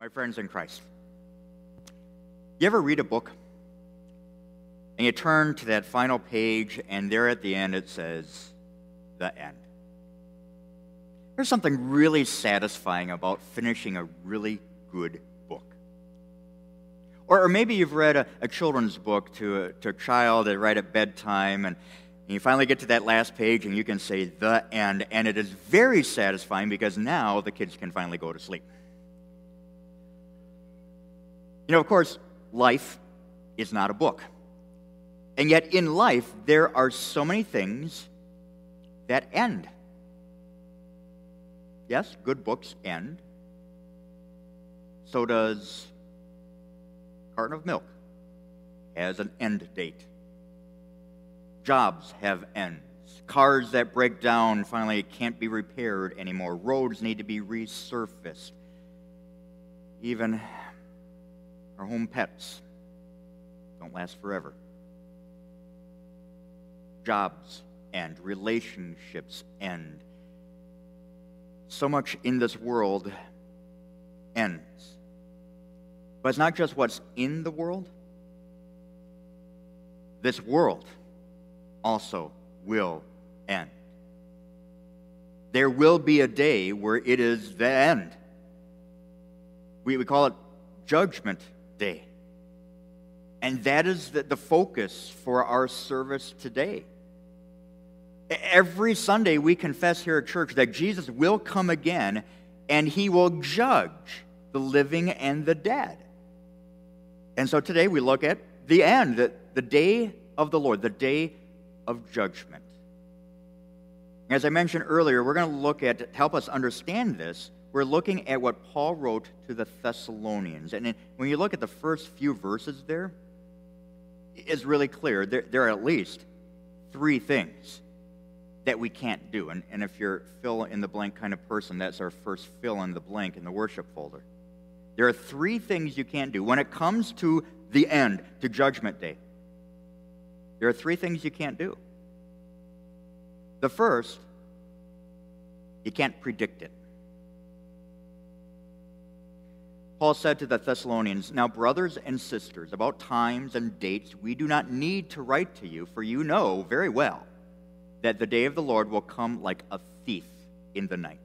my friends in Christ. You ever read a book and you turn to that final page, and there at the end it says, The end. There's something really satisfying about finishing a really good book. Or, or maybe you've read a, a children's book to a, to a child right at bedtime, and, and you finally get to that last page, and you can say, The end. And it is very satisfying because now the kids can finally go to sleep. You know, of course, life is not a book. And yet, in life, there are so many things that end. Yes, good books end. So does carton of milk has an end date. Jobs have ends. Cars that break down finally can't be repaired anymore. Roads need to be resurfaced. Even our home pets don't last forever. Jobs and relationships end. So much in this world ends. But it's not just what's in the world, this world also will end. There will be a day where it is the end. We, we call it Judgment Day. And that is the, the focus for our service today. Every Sunday, we confess here at church that Jesus will come again and he will judge the living and the dead. And so today we look at the end, the, the day of the Lord, the day of judgment. As I mentioned earlier, we're going to look at, to help us understand this, we're looking at what Paul wrote to the Thessalonians. And when you look at the first few verses there, it's really clear. There, there are at least three things that we can't do. And, and if you're fill in the blank kind of person, that's our first fill in the blank in the worship folder. There are three things you can't do. When it comes to the end, to Judgment Day, there are three things you can't do. The first, you can't predict it. Paul said to the Thessalonians, Now, brothers and sisters, about times and dates, we do not need to write to you, for you know very well that the day of the Lord will come like a thief in the night.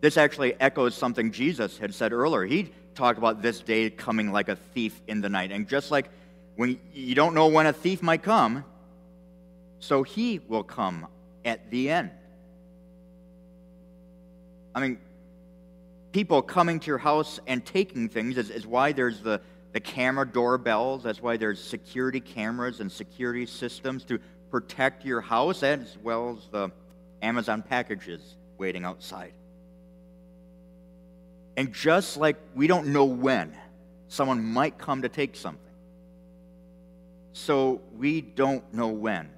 This actually echoes something Jesus had said earlier. He talked about this day coming like a thief in the night. And just like when you don't know when a thief might come, so he will come at the end. I mean, people coming to your house and taking things is, is why there's the, the camera doorbells. That's why there's security cameras and security systems to protect your house, as well as the Amazon packages waiting outside. And just like we don't know when someone might come to take something, so we don't know when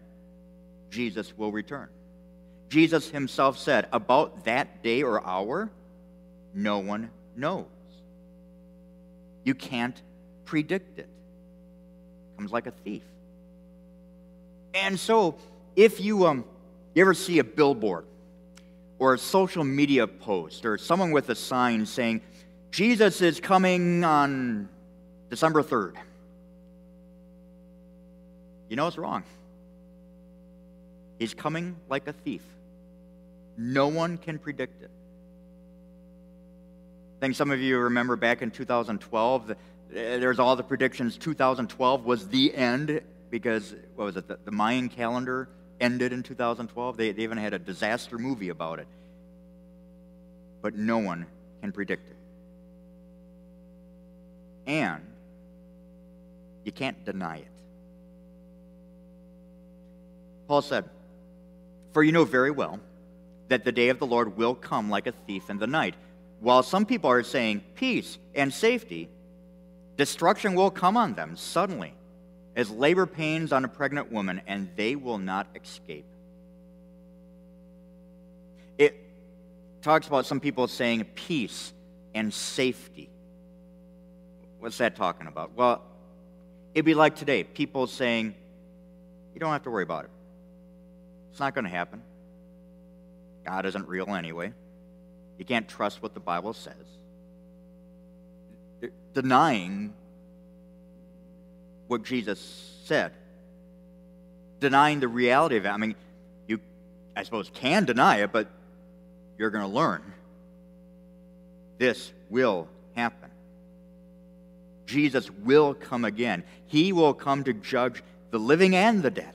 Jesus will return. Jesus himself said, About that day or hour, no one knows. You can't predict it. it comes like a thief. And so, if you, um, you ever see a billboard or a social media post or someone with a sign saying, Jesus is coming on December 3rd, you know it's wrong. He's coming like a thief. No one can predict it. Think some of you remember back in 2012, eh, there's all the predictions 2012 was the end because, what was it, the, the Mayan calendar ended in 2012. They, they even had a disaster movie about it. But no one can predict it. And you can't deny it. Paul said, For you know very well that the day of the Lord will come like a thief in the night. While some people are saying peace and safety, destruction will come on them suddenly as labor pains on a pregnant woman, and they will not escape. It talks about some people saying peace and safety. What's that talking about? Well, it'd be like today people saying, you don't have to worry about it. It's not going to happen. God isn't real anyway. You can't trust what the Bible says. Denying what Jesus said. Denying the reality of it. I mean, you, I suppose, can deny it, but you're going to learn. This will happen. Jesus will come again. He will come to judge the living and the dead.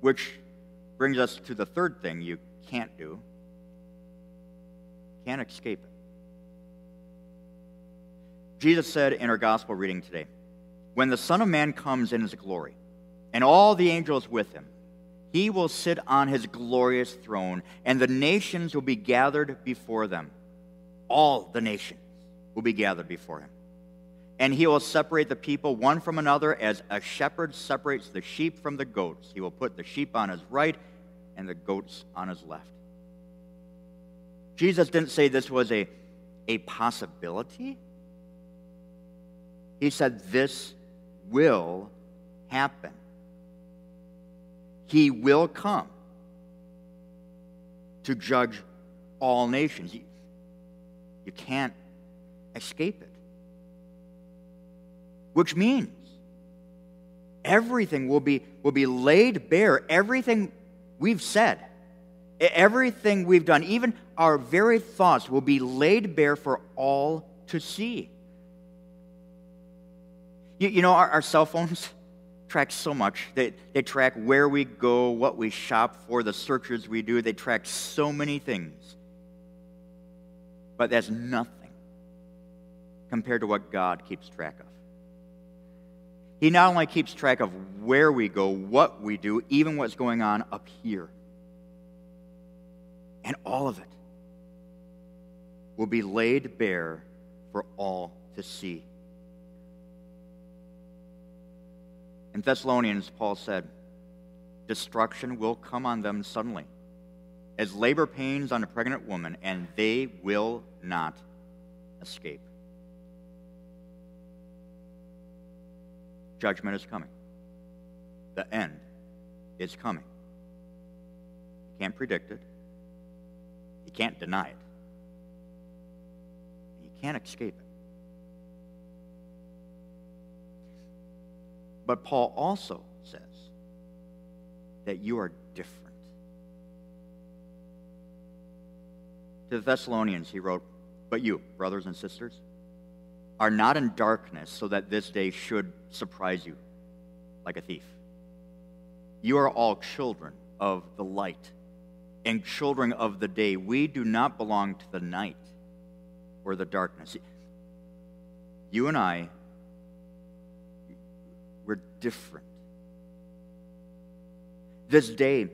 Which brings us to the third thing you can't do can't escape it. Jesus said in our gospel reading today, When the Son of Man comes in his glory, and all the angels with him, he will sit on his glorious throne, and the nations will be gathered before them. All the nations will be gathered before him. And he will separate the people one from another as a shepherd separates the sheep from the goats. He will put the sheep on his right and the goats on his left. Jesus didn't say this was a, a possibility. He said this will happen. He will come to judge all nations. You, you can't escape it. Which means everything will be, will be laid bare, everything we've said Everything we've done, even our very thoughts, will be laid bare for all to see. You, you know, our, our, cell phones track so much. They, they track where we go, what we shop for, the searches we do. They track so many things. But that's nothing compared to what God keeps track of. He not only keeps track of where we go, what we do, even what's going on up here and all of it will be laid bare for all to see. In Thessalonians, Paul said, Destruction will come on them suddenly, as labor pains on a pregnant woman, and they will not escape. Judgment is coming. The end is coming. You can't predict it. You can't deny it. You can't escape it. But Paul also says that you are different. To the Thessalonians, he wrote, But you, brothers and sisters, are not in darkness so that this day should surprise you like a thief. You are all children of the light and children of the day. We do not belong to the night or the darkness. You and I, we're different. This day,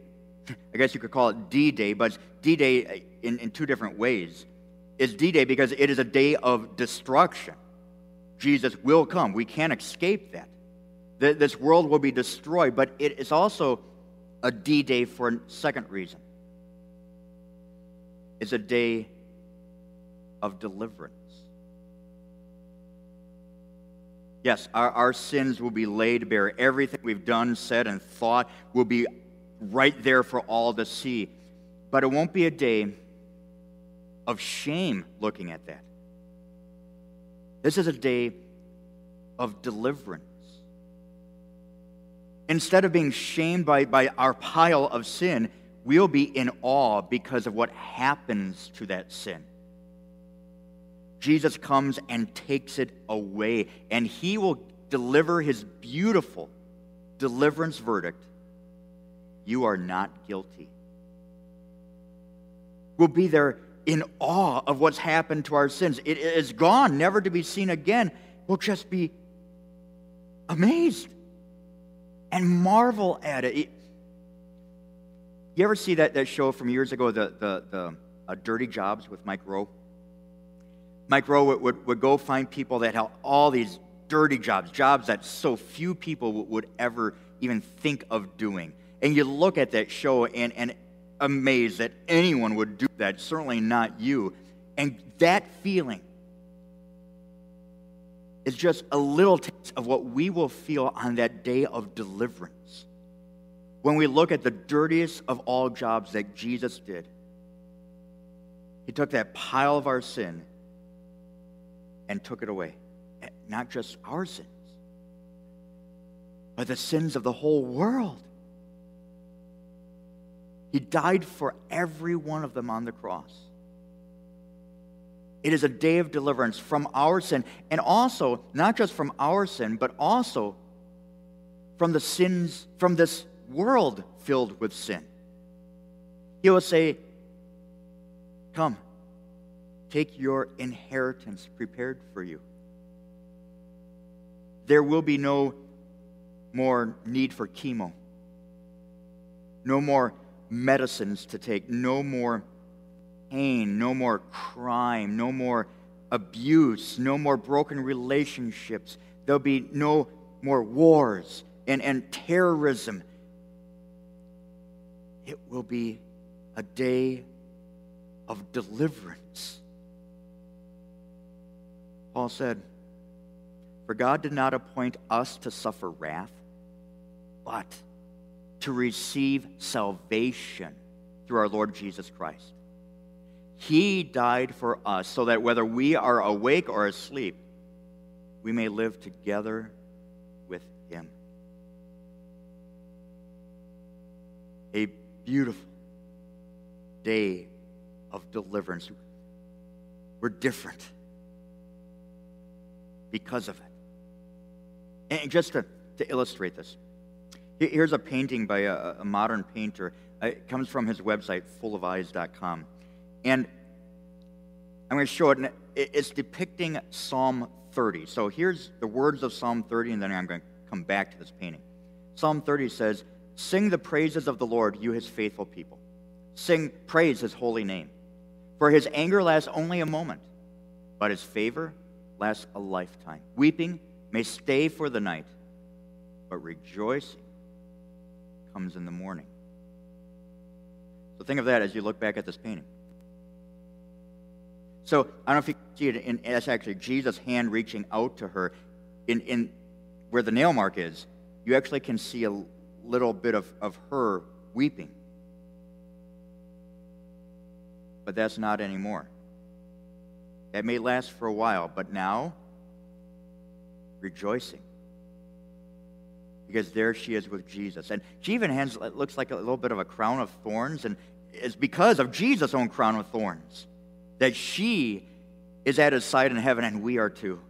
I guess you could call it D Day, but D Day in, in two different ways. It's D Day because it is a day of destruction. Jesus will come. We can't escape that. This world will be destroyed, but it is also a D Day for a second reason is a day of deliverance. Yes, our, our sins will be laid bare. Everything we've done, said, and thought will be right there for all to see. But it won't be a day of shame looking at that. This is a day of deliverance. Instead of being shamed by, by our pile of sin, we'll be in awe because of what happens to that sin. Jesus comes and takes it away, and he will deliver his beautiful deliverance verdict You are not guilty. We'll be there in awe of what's happened to our sins. It is gone, never to be seen again. We'll just be amazed and marvel at it. You ever see that, that show from years ago, the, the, the uh, Dirty Jobs with Mike Rowe? Mike Rowe would, would, would, go find people that had all these dirty jobs, jobs that so few people would, would ever even think of doing. And you look at that show and, and amazed that anyone would do that, certainly not you. And that feeling is just a little taste of what we will feel on that day of deliverance when we look at the dirtiest of all jobs that Jesus did, He took that pile of our sin and took it away. Not just our sins, but the sins of the whole world. He died for every one of them on the cross. It is a day of deliverance from our sin, and also, not just from our sin, but also from the sins, from this world filled with sin. He will say, Come, take your inheritance prepared for you. There will be no more need for chemo, no more medicines to take, no more pain, no more crime, no more abuse, no more broken relationships. There'll be no more wars and, and terrorism. It will be a day of deliverance. Paul said, For God did not appoint us to suffer wrath, but to receive salvation through our Lord Jesus Christ. He died for us so that whether we are awake or asleep, we may live together with Him. A beautiful day of deliverance. We're different because of it. And just to, to illustrate this, here's a painting by a, a modern painter. Uh, it comes from his website, fullofeyes.com. And I'm going to show it. It's depicting Psalm 30. So here's the words of Psalm 30, and then I'm going to come back to this painting. Psalm 30 says, Sing the praises of the Lord, you his faithful people. Sing, praise his holy name. For his anger lasts only a moment, but his favor lasts a lifetime. Weeping may stay for the night, but rejoicing comes in the morning. So think of that as you look back at this painting. So I don't know if you can see it, in, that's actually Jesus' hand reaching out to her in, in where the nail mark is. You actually can see a little bit of, of her weeping. But that's not anymore. That may last for a while, but now, rejoicing. Because there she is with Jesus. And she even has, it looks like a little bit of a crown of thorns, and it's because of Jesus' own crown of thorns that she is at his side in heaven, and we are too.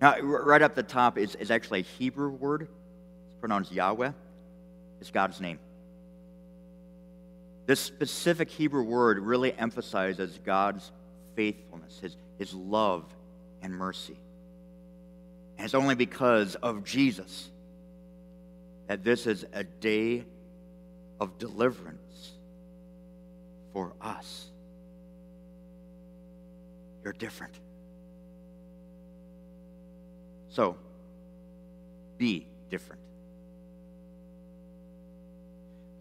Now, right up the top is, is actually a Hebrew word. Pronounced Yahweh. is God's name. This specific Hebrew word really emphasizes God's faithfulness, his, his love and mercy. And it's only because of Jesus that this is a day of deliverance for us. You're different. So, be different.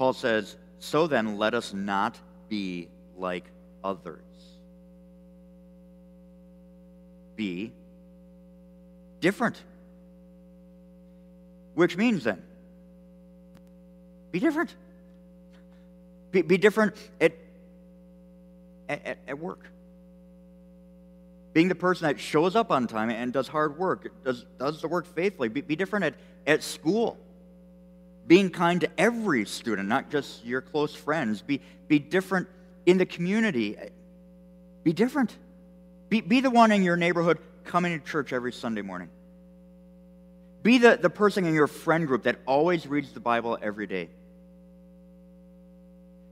Paul says, So then, let us not be like others. Be different. Which means then, be different. Be, be different at, at, at work being the person that shows up on time and does hard work, does, does the work faithfully. Be, be different at, at school. Being kind to every student, not just your close friends. Be, be different in the community. Be different. Be, be the one in your neighborhood coming to church every Sunday morning. Be the, the person in your friend group that always reads the Bible every day.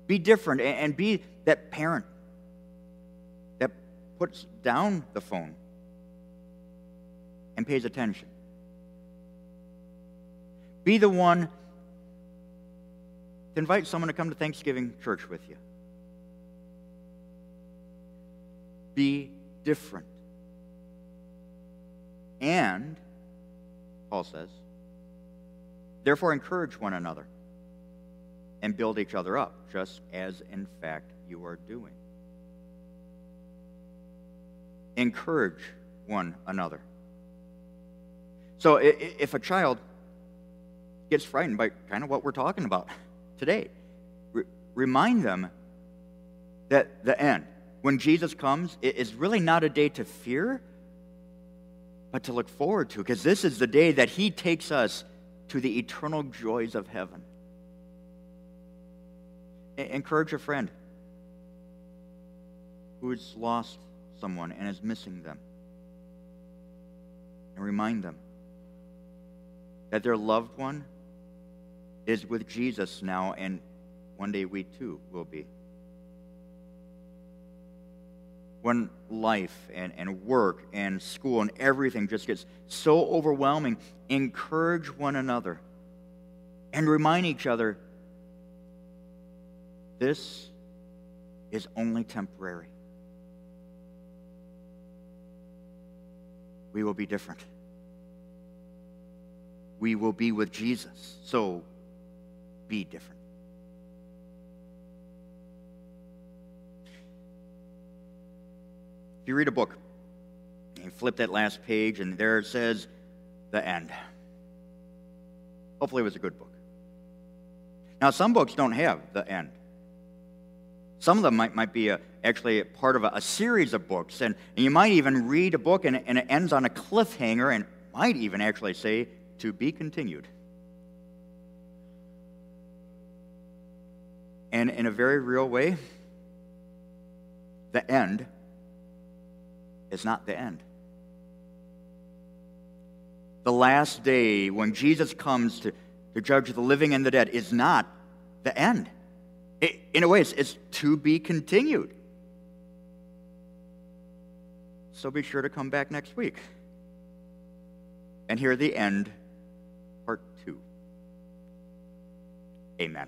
Be different and, and be that parent that puts down the phone and pays attention. Be the one to invite someone to come to Thanksgiving church with you. Be different. And, Paul says, therefore encourage one another and build each other up, just as in fact you are doing encourage one another. So if a child gets frightened by kind of what we're talking about today, remind them that the end, when Jesus comes, is really not a day to fear, but to look forward to, because this is the day that He takes us to the eternal joys of heaven. Encourage a friend who has lost someone and is missing them. And remind them that their loved one is with Jesus now, and one day we too will be. When life and, and work and school and everything just gets so overwhelming, encourage one another and remind each other this is only temporary. We will be different. We will be with Jesus. So be different. If you read a book, you flip that last page, and there it says, The End. Hopefully, it was a good book. Now, some books don't have the end. Some of them might, might be a, actually part of a, a series of books, and, and, you might even read a book and, and it ends on a cliffhanger and might even actually say, to be continued. And in a very real way, the end is not the end. The last day when Jesus comes to, to judge the living and the dead is not the end. It, in a way, it's, it's to be continued. So be sure to come back next week and hear the end, part two. Amen.